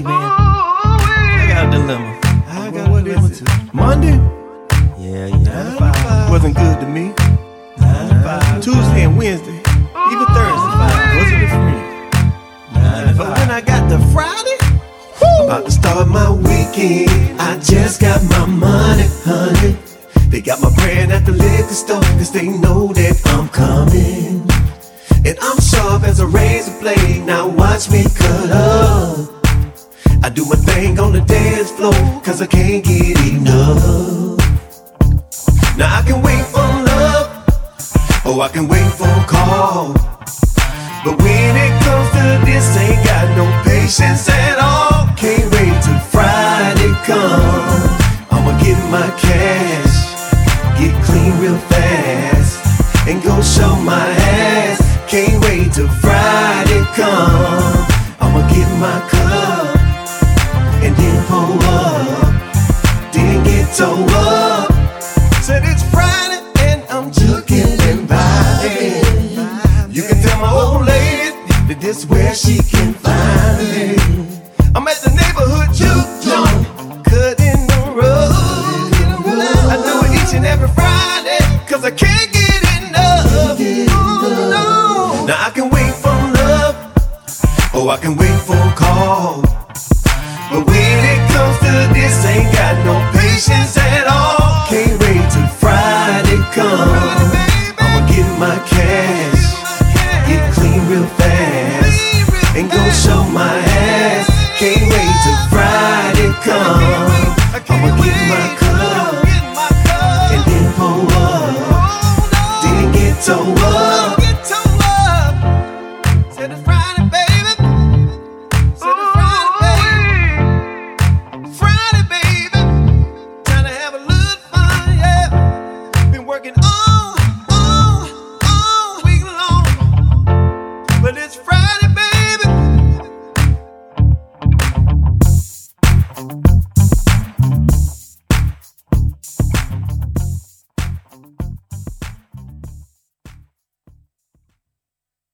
Hey man, I got a dilemma. I got what is it? Monday Yeah, yeah. wasn't good to me. Tuesday and Wednesday, even oh, Thursday wasn't it for me. But when I got to Friday, about to start my weekend, I just got my money, honey. They got my brand at the liquor store, cause they know that I'm coming. And I'm sharp as a razor blade, now watch me cut up. I do my thing on the dance floor, cause I can't get enough. Now I can wait for love, or I can wait for a call. But when it comes to this, ain't got no patience at all. Can't wait till Friday come. I'ma get my cash, get clean real fast, and go show my ass. Can't wait till Friday come. I'ma get my this where she can find me. I'm at the neighborhood juke joint, cutting the road. I do it each and every Friday, cause I can't get enough. Oh, no. Now I can wait for love, or I can wait for a call. And go show my ass. Can't wait till Friday come. I'ma get my cup and then pull up, then get toe up.